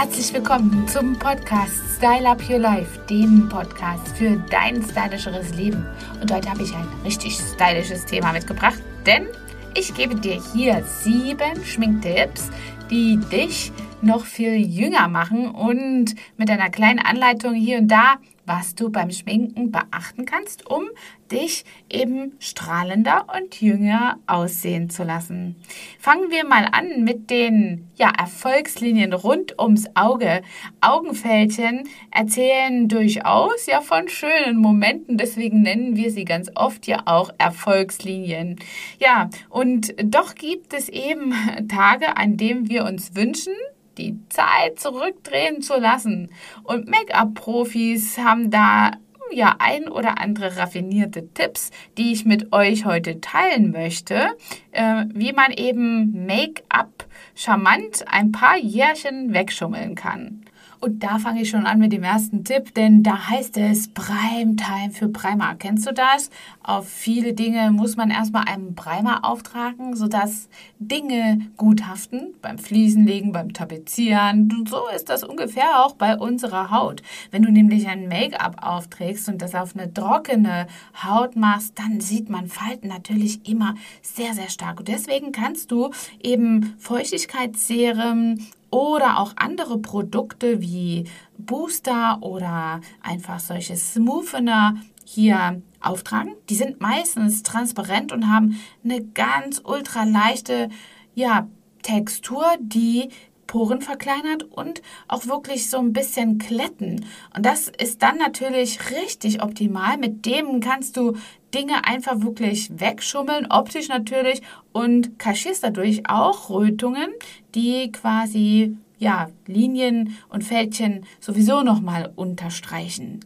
Herzlich willkommen zum Podcast Style Up Your Life, dem Podcast für dein stylischeres Leben. Und heute habe ich ein richtig stylisches Thema mitgebracht, denn ich gebe dir hier sieben Schminktipps, die dich noch viel jünger machen und mit einer kleinen Anleitung hier und da was du beim Schminken beachten kannst, um dich eben strahlender und jünger aussehen zu lassen. Fangen wir mal an mit den ja, Erfolgslinien rund ums Auge. Augenfältchen erzählen durchaus ja von schönen Momenten, deswegen nennen wir sie ganz oft ja auch Erfolgslinien. Ja, und doch gibt es eben Tage, an denen wir uns wünschen, die Zeit zurückdrehen zu lassen. Und Make-up-Profis haben da ja ein oder andere raffinierte Tipps, die ich mit euch heute teilen möchte, äh, wie man eben Make-up charmant ein paar Jährchen wegschummeln kann. Und da fange ich schon an mit dem ersten Tipp, denn da heißt es Primetime für Primer. Kennst du das? Auf viele Dinge muss man erstmal einen Primer auftragen, sodass Dinge gut haften. Beim Fliesenlegen, beim Tapezieren. Und so ist das ungefähr auch bei unserer Haut. Wenn du nämlich ein Make-up aufträgst und das auf eine trockene Haut machst, dann sieht man Falten natürlich immer sehr, sehr stark. Und deswegen kannst du eben Feuchtigkeitsserum oder auch andere Produkte wie Booster oder einfach solche Smoothener hier auftragen. Die sind meistens transparent und haben eine ganz ultra leichte ja, Textur, die Poren verkleinert und auch wirklich so ein bisschen kletten. Und das ist dann natürlich richtig optimal. Mit dem kannst du Dinge einfach wirklich wegschummeln, optisch natürlich, und kaschierst dadurch auch Rötungen, die quasi ja, Linien und Fältchen sowieso nochmal unterstreichen.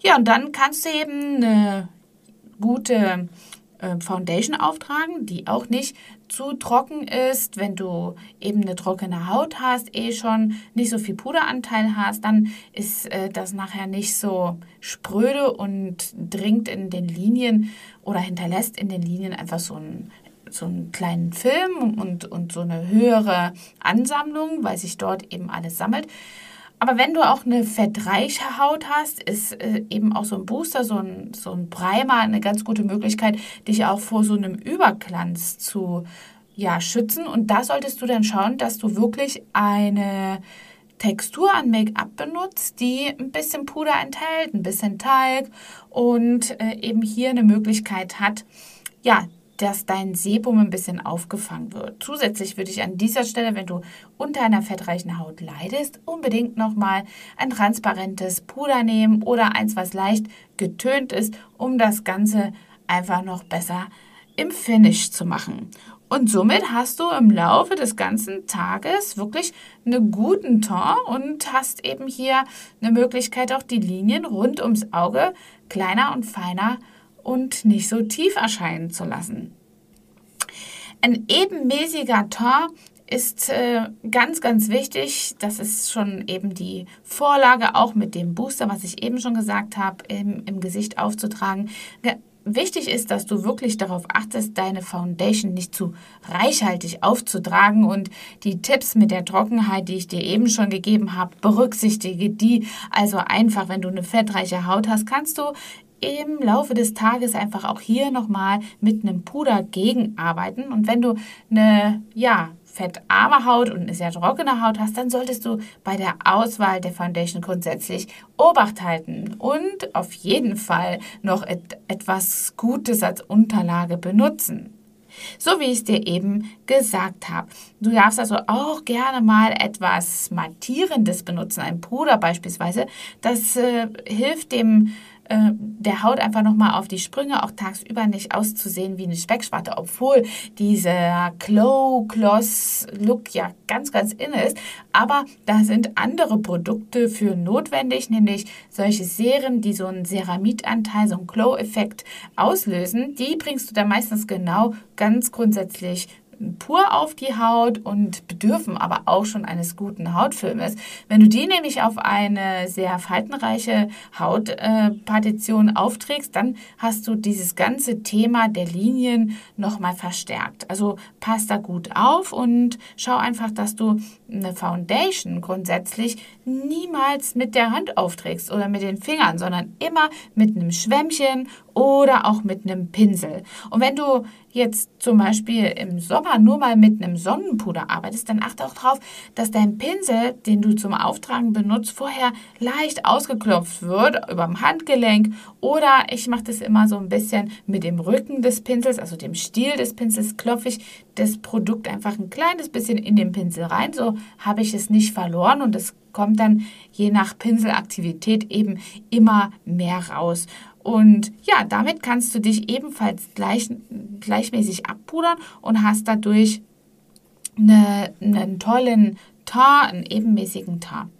Ja, und dann kannst du eben eine gute Foundation auftragen, die auch nicht zu trocken ist. Wenn du eben eine trockene Haut hast, eh schon nicht so viel Puderanteil hast, dann ist äh, das nachher nicht so spröde und dringt in den Linien oder hinterlässt in den Linien einfach so ein so einen kleinen Film und, und so eine höhere Ansammlung, weil sich dort eben alles sammelt. Aber wenn du auch eine fettreiche Haut hast, ist äh, eben auch so ein Booster, so ein, so ein Primer eine ganz gute Möglichkeit, dich auch vor so einem Überglanz zu ja, schützen. Und da solltest du dann schauen, dass du wirklich eine Textur an Make-up benutzt, die ein bisschen Puder enthält, ein bisschen Talg und äh, eben hier eine Möglichkeit hat, ja, dass dein Sebum ein bisschen aufgefangen wird. Zusätzlich würde ich an dieser Stelle, wenn du unter einer fettreichen Haut leidest, unbedingt nochmal ein transparentes Puder nehmen oder eins, was leicht getönt ist, um das Ganze einfach noch besser im Finish zu machen. Und somit hast du im Laufe des ganzen Tages wirklich einen guten Ton und hast eben hier eine Möglichkeit, auch die Linien rund ums Auge kleiner und feiner zu und nicht so tief erscheinen zu lassen. Ein ebenmäßiger Ton ist äh, ganz, ganz wichtig. Das ist schon eben die Vorlage, auch mit dem Booster, was ich eben schon gesagt habe, im, im Gesicht aufzutragen. Wichtig ist, dass du wirklich darauf achtest, deine Foundation nicht zu reichhaltig aufzutragen und die Tipps mit der Trockenheit, die ich dir eben schon gegeben habe, berücksichtige die. Also einfach, wenn du eine fettreiche Haut hast, kannst du im Laufe des Tages einfach auch hier nochmal mit einem Puder gegenarbeiten. Und wenn du eine, ja, fettarme Haut und eine sehr trockene Haut hast, dann solltest du bei der Auswahl der Foundation grundsätzlich Obacht halten und auf jeden Fall noch et etwas Gutes als Unterlage benutzen. So wie ich es dir eben gesagt habe. Du darfst also auch gerne mal etwas Mattierendes benutzen, ein Puder beispielsweise. Das äh, hilft dem äh, der Haut einfach nochmal auf die Sprünge, auch tagsüber nicht auszusehen wie eine Specksparte, obwohl dieser Glow-Gloss-Look ja ganz, ganz in ist. Aber da sind andere Produkte für notwendig, nämlich solche Serien, die so einen Ceramidanteil, so einen Glow-Effekt auslösen. Die bringst du dann meistens genau ganz grundsätzlich pur auf die Haut und bedürfen aber auch schon eines guten Hautfilmes. Wenn du die nämlich auf eine sehr faltenreiche Hautpartition äh, aufträgst, dann hast du dieses ganze Thema der Linien nochmal verstärkt. Also pass da gut auf und schau einfach, dass du eine Foundation grundsätzlich niemals mit der Hand aufträgst oder mit den Fingern, sondern immer mit einem Schwämmchen oder auch mit einem Pinsel. Und wenn du jetzt zum Beispiel im Sommer nur mal mit einem Sonnenpuder arbeitest, dann achte auch darauf, dass dein Pinsel, den du zum Auftragen benutzt, vorher leicht ausgeklopft wird über dem Handgelenk oder ich mache das immer so ein bisschen mit dem Rücken des Pinsels, also dem Stiel des Pinsels, klopfe ich das Produkt einfach ein kleines bisschen in den Pinsel rein. So habe ich es nicht verloren und es kommt dann je nach Pinselaktivität eben immer mehr raus. Und ja, damit kannst du dich ebenfalls gleich, gleichmäßig abpudern und hast dadurch eine, einen tollen Tar, einen ebenmäßigen Tar.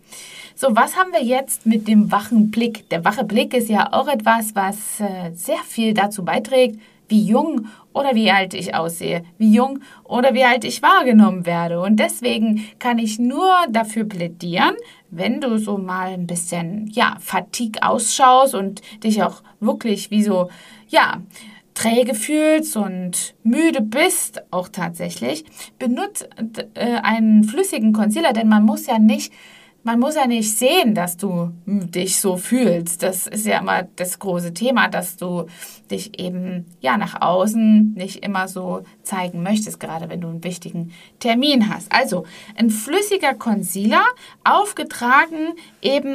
So, was haben wir jetzt mit dem wachen Blick? Der wache Blick ist ja auch etwas, was äh, sehr viel dazu beiträgt, wie jung oder wie alt ich aussehe, wie jung oder wie alt ich wahrgenommen werde. Und deswegen kann ich nur dafür plädieren, wenn du so mal ein bisschen, ja, Fatigue ausschaust und dich auch wirklich wie so, ja, träge fühlst und müde bist, auch tatsächlich, benutzt äh, einen flüssigen Concealer, denn man muss ja nicht man muss ja nicht sehen, dass du dich so fühlst. Das ist ja immer das große Thema, dass du dich eben ja nach außen nicht immer so zeigen möchtest, gerade wenn du einen wichtigen Termin hast. Also ein flüssiger Concealer aufgetragen eben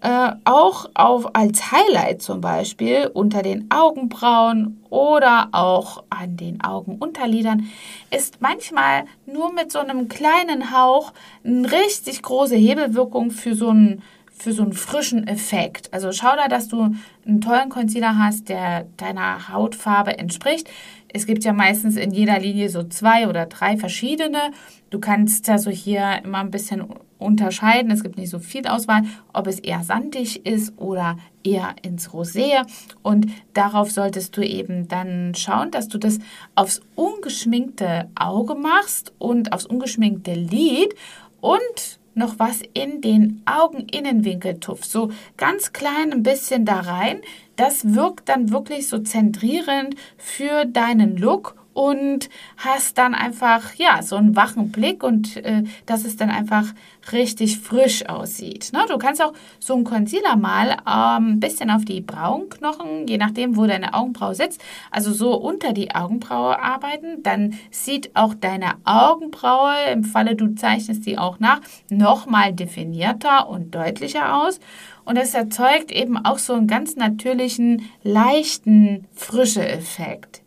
äh, auch auf, als Highlight zum Beispiel unter den Augenbrauen oder auch an den Augenunterlidern ist manchmal nur mit so einem kleinen Hauch eine richtig große Hebelwirkung für so einen für so einen frischen Effekt. Also schau da, dass du einen tollen Concealer hast, der deiner Hautfarbe entspricht. Es gibt ja meistens in jeder Linie so zwei oder drei verschiedene. Du kannst also hier immer ein bisschen unterscheiden. Es gibt nicht so viel Auswahl, ob es eher sandig ist oder eher ins Rosé. Und darauf solltest du eben dann schauen, dass du das aufs ungeschminkte Auge machst und aufs ungeschminkte Lid und noch was in den Augeninnenwinkel tupft. So ganz klein ein bisschen da rein. Das wirkt dann wirklich so zentrierend für deinen Look und hast dann einfach ja so einen wachen Blick und äh, dass es dann einfach richtig frisch aussieht. Ne? Du kannst auch so einen Concealer mal ähm, ein bisschen auf die Brauenknochen, je nachdem, wo deine Augenbraue sitzt, also so unter die Augenbraue arbeiten. Dann sieht auch deine Augenbraue, im Falle du zeichnest sie auch nach, nochmal definierter und deutlicher aus. Und es erzeugt eben auch so einen ganz natürlichen, leichten Frische-Effekt.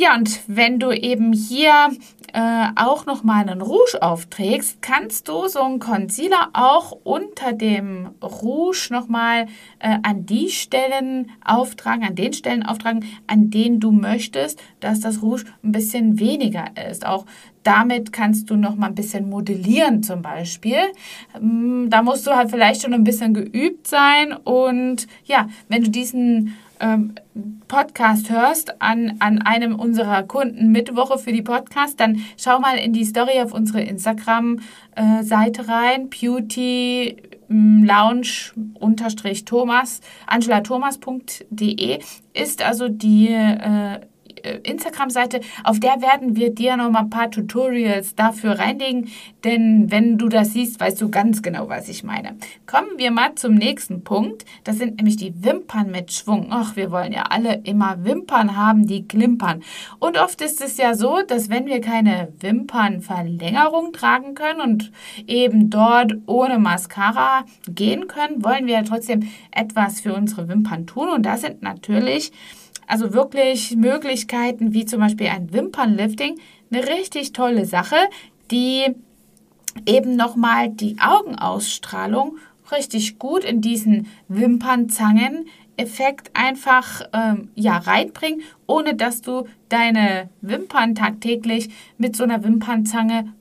Ja, und wenn du eben hier äh, auch noch mal einen Rouge aufträgst, kannst du so einen Concealer auch unter dem Rouge noch mal äh, an die Stellen auftragen, an den Stellen auftragen, an denen du möchtest, dass das Rouge ein bisschen weniger ist. Auch damit kannst du noch mal ein bisschen modellieren zum Beispiel. Ähm, da musst du halt vielleicht schon ein bisschen geübt sein und ja, wenn du diesen ähm, Podcast hörst an, an einem unserer Kunden Mittwoche für die Podcast, dann schau mal in die Story auf unsere Instagram-Seite rein, Beauty mm, Lounge unterstrich Thomas, angelathomas.de ist also die äh, Instagram-Seite, auf der werden wir dir noch mal ein paar Tutorials dafür reinlegen, denn wenn du das siehst, weißt du ganz genau, was ich meine. Kommen wir mal zum nächsten Punkt. Das sind nämlich die Wimpern mit Schwung. Ach, wir wollen ja alle immer Wimpern haben, die klimpern. Und oft ist es ja so, dass wenn wir keine Wimpernverlängerung tragen können und eben dort ohne Mascara gehen können, wollen wir ja trotzdem etwas für unsere Wimpern tun. Und das sind natürlich also wirklich Möglichkeiten wie zum Beispiel ein Wimpernlifting, eine richtig tolle Sache, die eben nochmal die Augenausstrahlung richtig gut in diesen Wimpernzangen Effekt einfach ähm, ja reinbringen, ohne dass du deine Wimpern tagtäglich mit so einer Wimpernzange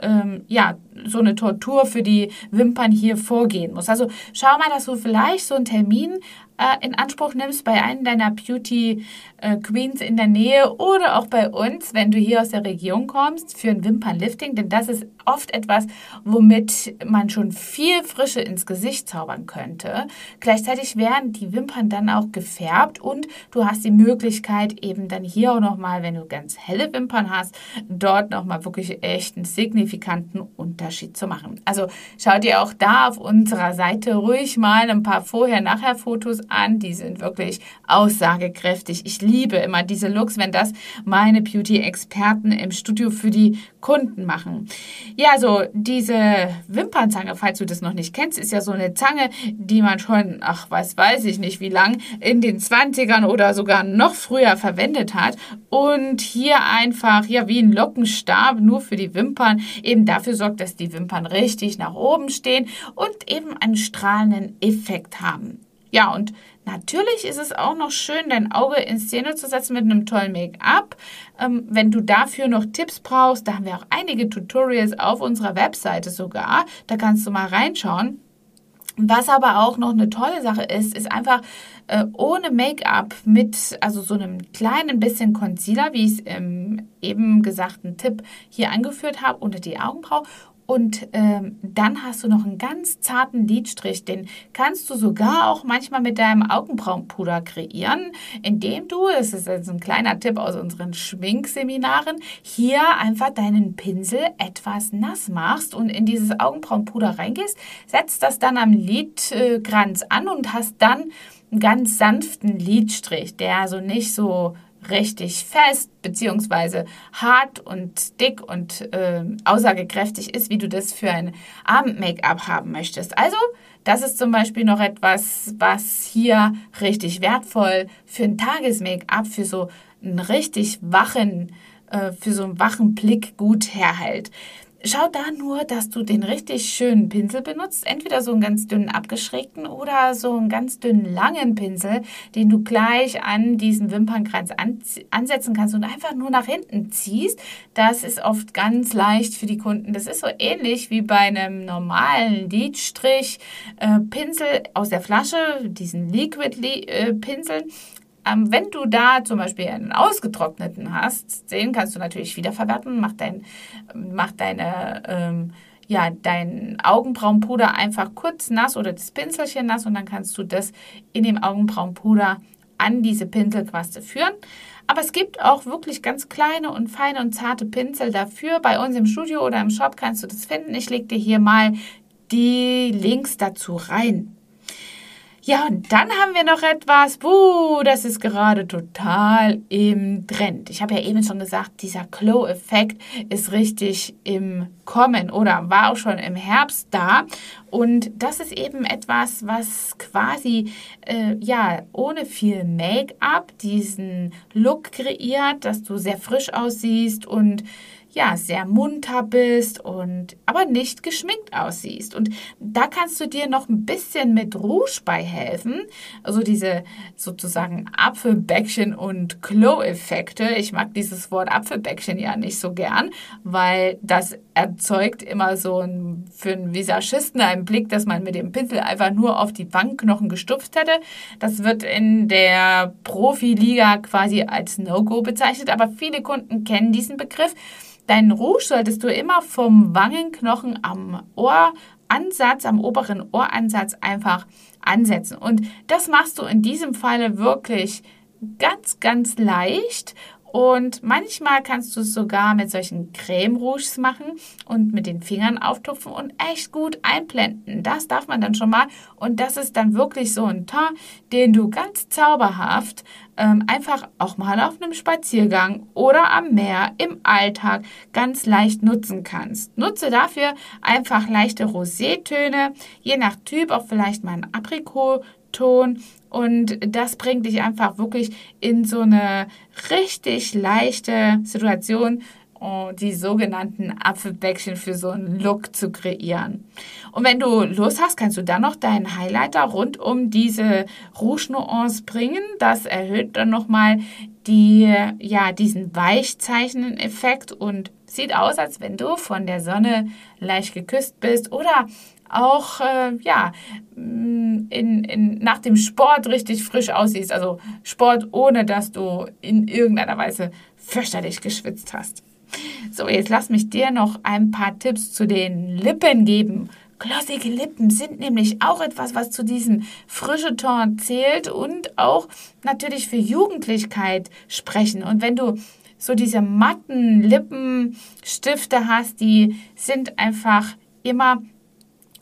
ähm, ja so eine Tortur für die Wimpern hier vorgehen musst. Also schau mal, dass du vielleicht so einen Termin äh, in Anspruch nimmst bei einem deiner Beauty äh, Queens in der Nähe oder auch bei uns, wenn du hier aus der Region kommst, für ein Wimpernlifting, denn das ist oft etwas, womit man schon viel Frische ins Gesicht zaubern könnte. Gleichzeitig werden die Wimpern dann auch gefärbt und du hast die Möglichkeit eben dann hier auch nochmal, wenn du ganz helle Wimpern hast, dort nochmal wirklich echt einen signifikanten Unterschied zu machen. Also schau dir auch da auf unserer Seite ruhig mal ein paar Vorher-Nachher-Fotos an. Die sind wirklich aussagekräftig. Ich liebe immer diese Looks, wenn das meine Beauty-Experten im Studio für die Kunden machen. Ja, so diese Wimpernzange, falls du das noch nicht kennst, ist ja so eine Zange, die man schon, ach, was weiß ich nicht wie lang, in den 20ern oder sogar noch früher verwendet hat. Und hier einfach, ja, wie ein Lockenstab, nur für die Wimpern, eben dafür sorgt, dass die Wimpern richtig nach oben stehen und eben einen strahlenden Effekt haben. Ja, und natürlich ist es auch noch schön, dein Auge in Szene zu setzen mit einem tollen Make-up. Ähm, wenn du dafür noch Tipps brauchst, da haben wir auch einige Tutorials auf unserer Webseite sogar. Da kannst du mal reinschauen. Was aber auch noch eine tolle Sache ist, ist einfach äh, ohne Make-up mit also so einem kleinen bisschen Concealer, wie ich es im eben gesagten Tipp hier angeführt habe, unter die Augenbraue und ähm, dann hast du noch einen ganz zarten Lidstrich, den kannst du sogar auch manchmal mit deinem Augenbrauenpuder kreieren, indem du, das ist jetzt ein kleiner Tipp aus unseren Schminkseminaren, hier einfach deinen Pinsel etwas nass machst und in dieses Augenbrauenpuder reingehst, setzt das dann am Lidkranz an und hast dann einen ganz sanften Lidstrich, der also nicht so richtig fest beziehungsweise hart und dick und äh, aussagekräftig ist, wie du das für ein Abend-Make-up haben möchtest. Also, das ist zum Beispiel noch etwas, was hier richtig wertvoll für ein Tages-Make-up, für so einen richtig wachen, äh, für so einen wachen Blick gut herhält. Schau da nur, dass du den richtig schönen Pinsel benutzt. Entweder so einen ganz dünnen abgeschrägten oder so einen ganz dünnen langen Pinsel, den du gleich an diesen Wimpernkranz ansetzen kannst und einfach nur nach hinten ziehst. Das ist oft ganz leicht für die Kunden. Das ist so ähnlich wie bei einem normalen Lidstrich äh, aus der Flasche, diesen Liquid äh. Ähm, wenn du da zum Beispiel einen ausgetrockneten hast, den kannst du natürlich wiederverwerten, mach, dein, mach deine, ähm, ja, dein Augenbrauenpuder einfach kurz nass oder das Pinselchen nass und dann kannst du das in dem Augenbrauenpuder an diese Pinselquaste führen. Aber es gibt auch wirklich ganz kleine und feine und zarte Pinsel dafür. Bei uns im Studio oder im Shop kannst du das finden. Ich lege dir hier mal die Links dazu rein. Ja, und dann haben wir noch etwas, buh, das ist gerade total im Trend. Ich habe ja eben schon gesagt, dieser Glow-Effekt ist richtig im Kommen oder war auch schon im Herbst da. Und das ist eben etwas, was quasi äh, ja ohne viel Make-up diesen Look kreiert, dass du sehr frisch aussiehst und ja, sehr munter bist und aber nicht geschminkt aussiehst. Und da kannst du dir noch ein bisschen mit Rouge bei helfen. Also diese sozusagen Apfelbäckchen und Glow-Effekte. Ich mag dieses Wort Apfelbäckchen ja nicht so gern, weil das erzeugt immer so ein, für einen Visagisten einen Blick, dass man mit dem Pinsel einfach nur auf die Wangenknochen gestupft hätte. Das wird in der Profiliga quasi als No-Go bezeichnet, aber viele Kunden kennen diesen Begriff. Deinen Rouge solltest du immer vom Wangenknochen am Ohransatz, am oberen Ohransatz einfach ansetzen. Und das machst du in diesem Falle wirklich ganz, ganz leicht und manchmal kannst du es sogar mit solchen Creme Rouges machen und mit den Fingern auftupfen und echt gut einblenden. Das darf man dann schon mal. Und das ist dann wirklich so ein Ton, den du ganz zauberhaft ähm, einfach auch mal auf einem Spaziergang oder am Meer im Alltag ganz leicht nutzen kannst. Nutze dafür einfach leichte Rosétöne, je nach Typ auch vielleicht mal ein Aprikot-Ton und das bringt dich einfach wirklich in so eine richtig leichte Situation oh, die sogenannten Apfelbäckchen für so einen Look zu kreieren. Und wenn du Lust hast, kannst du dann noch deinen Highlighter rund um diese Rouge Nuance bringen. Das erhöht dann nochmal die, ja, diesen weichzeichnenden Effekt und sieht aus, als wenn du von der Sonne leicht geküsst bist oder auch äh, ja in, in, nach dem Sport richtig frisch aussiehst. Also Sport, ohne dass du in irgendeiner Weise fürchterlich geschwitzt hast. So, jetzt lass mich dir noch ein paar Tipps zu den Lippen geben. Glossige Lippen sind nämlich auch etwas, was zu diesem frische Ton zählt und auch natürlich für Jugendlichkeit sprechen. Und wenn du so diese matten Lippenstifte hast, die sind einfach immer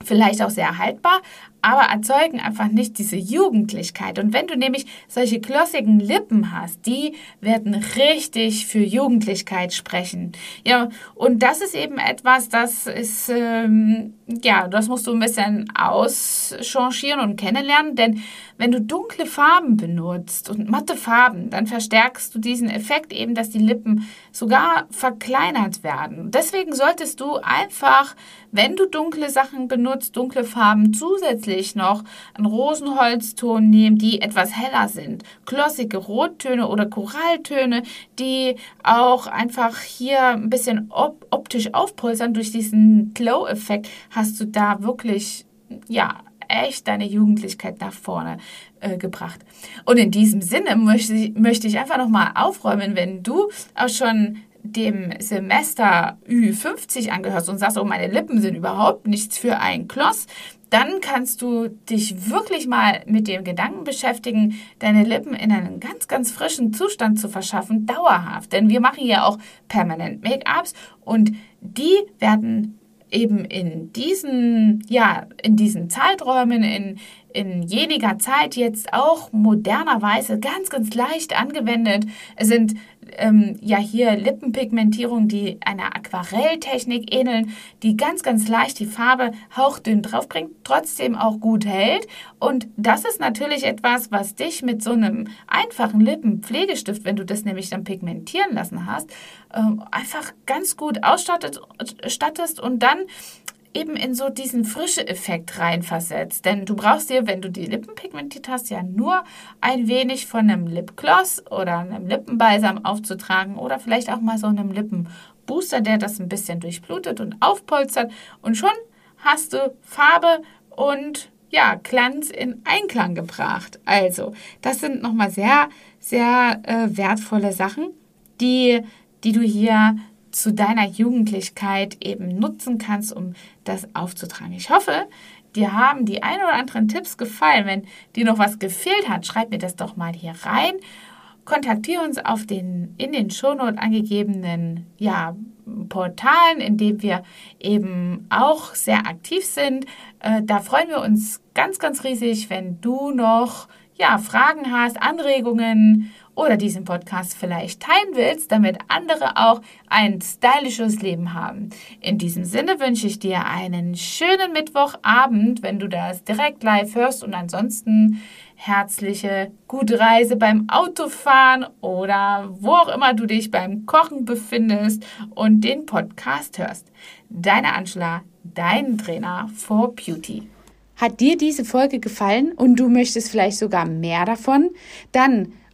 vielleicht auch sehr haltbar, aber erzeugen einfach nicht diese Jugendlichkeit. Und wenn du nämlich solche glossigen Lippen hast, die werden richtig für Jugendlichkeit sprechen. Ja, und das ist eben etwas, das ist, ähm, ja, das musst du ein bisschen auschangieren und kennenlernen, denn wenn du dunkle Farben benutzt und matte Farben, dann verstärkst du diesen Effekt eben, dass die Lippen sogar verkleinert werden. Deswegen solltest du einfach, wenn du dunkle Sachen benutzt, dunkle Farben zusätzlich natürlich noch einen Rosenholzton nehmen, die etwas heller sind. Klossige Rottöne oder Koralltöne, die auch einfach hier ein bisschen op optisch aufpolstern. Durch diesen Glow-Effekt hast du da wirklich, ja, echt deine Jugendlichkeit nach vorne äh, gebracht. Und in diesem Sinne möchte, möchte ich einfach nochmal aufräumen, wenn du auch schon dem Semester Ü50 angehörst und sagst, oh, meine Lippen sind überhaupt nichts für ein Kloss, dann kannst du dich wirklich mal mit dem Gedanken beschäftigen, deine Lippen in einen ganz, ganz frischen Zustand zu verschaffen, dauerhaft. Denn wir machen ja auch permanent Make-ups und die werden eben in diesen, ja, in diesen Zeiträumen, in, in jeniger Zeit jetzt auch modernerweise ganz, ganz leicht angewendet. Es sind ähm, ja hier Lippenpigmentierungen, die einer Aquarelltechnik ähneln, die ganz, ganz leicht die Farbe hauchdünn draufbringt, trotzdem auch gut hält. Und das ist natürlich etwas, was dich mit so einem einfachen Lippenpflegestift, wenn du das nämlich dann pigmentieren lassen hast, äh, einfach ganz gut ausstattest und dann eben in so diesen frische Effekt reinversetzt. Denn du brauchst dir, wenn du die Lippen pigmentiert hast, ja nur ein wenig von einem Lipgloss oder einem Lippenbalsam aufzutragen oder vielleicht auch mal so einem Lippenbooster, der das ein bisschen durchblutet und aufpolstert. Und schon hast du Farbe und ja, Glanz in Einklang gebracht. Also, das sind nochmal sehr, sehr äh, wertvolle Sachen, die, die du hier zu deiner Jugendlichkeit eben nutzen kannst, um das aufzutragen. Ich hoffe, dir haben die ein oder anderen Tipps gefallen. Wenn dir noch was gefehlt hat, schreib mir das doch mal hier rein. Kontaktiere uns auf den in den Shownote angegebenen ja, Portalen, in denen wir eben auch sehr aktiv sind. Äh, da freuen wir uns ganz, ganz riesig, wenn du noch ja, Fragen hast, Anregungen oder diesen Podcast vielleicht teilen willst, damit andere auch ein stylisches Leben haben. In diesem Sinne wünsche ich dir einen schönen Mittwochabend, wenn du das direkt live hörst und ansonsten herzliche gute Reise beim Autofahren oder wo auch immer du dich beim Kochen befindest und den Podcast hörst. Deine Angela, dein Trainer for Beauty. Hat dir diese Folge gefallen und du möchtest vielleicht sogar mehr davon? Dann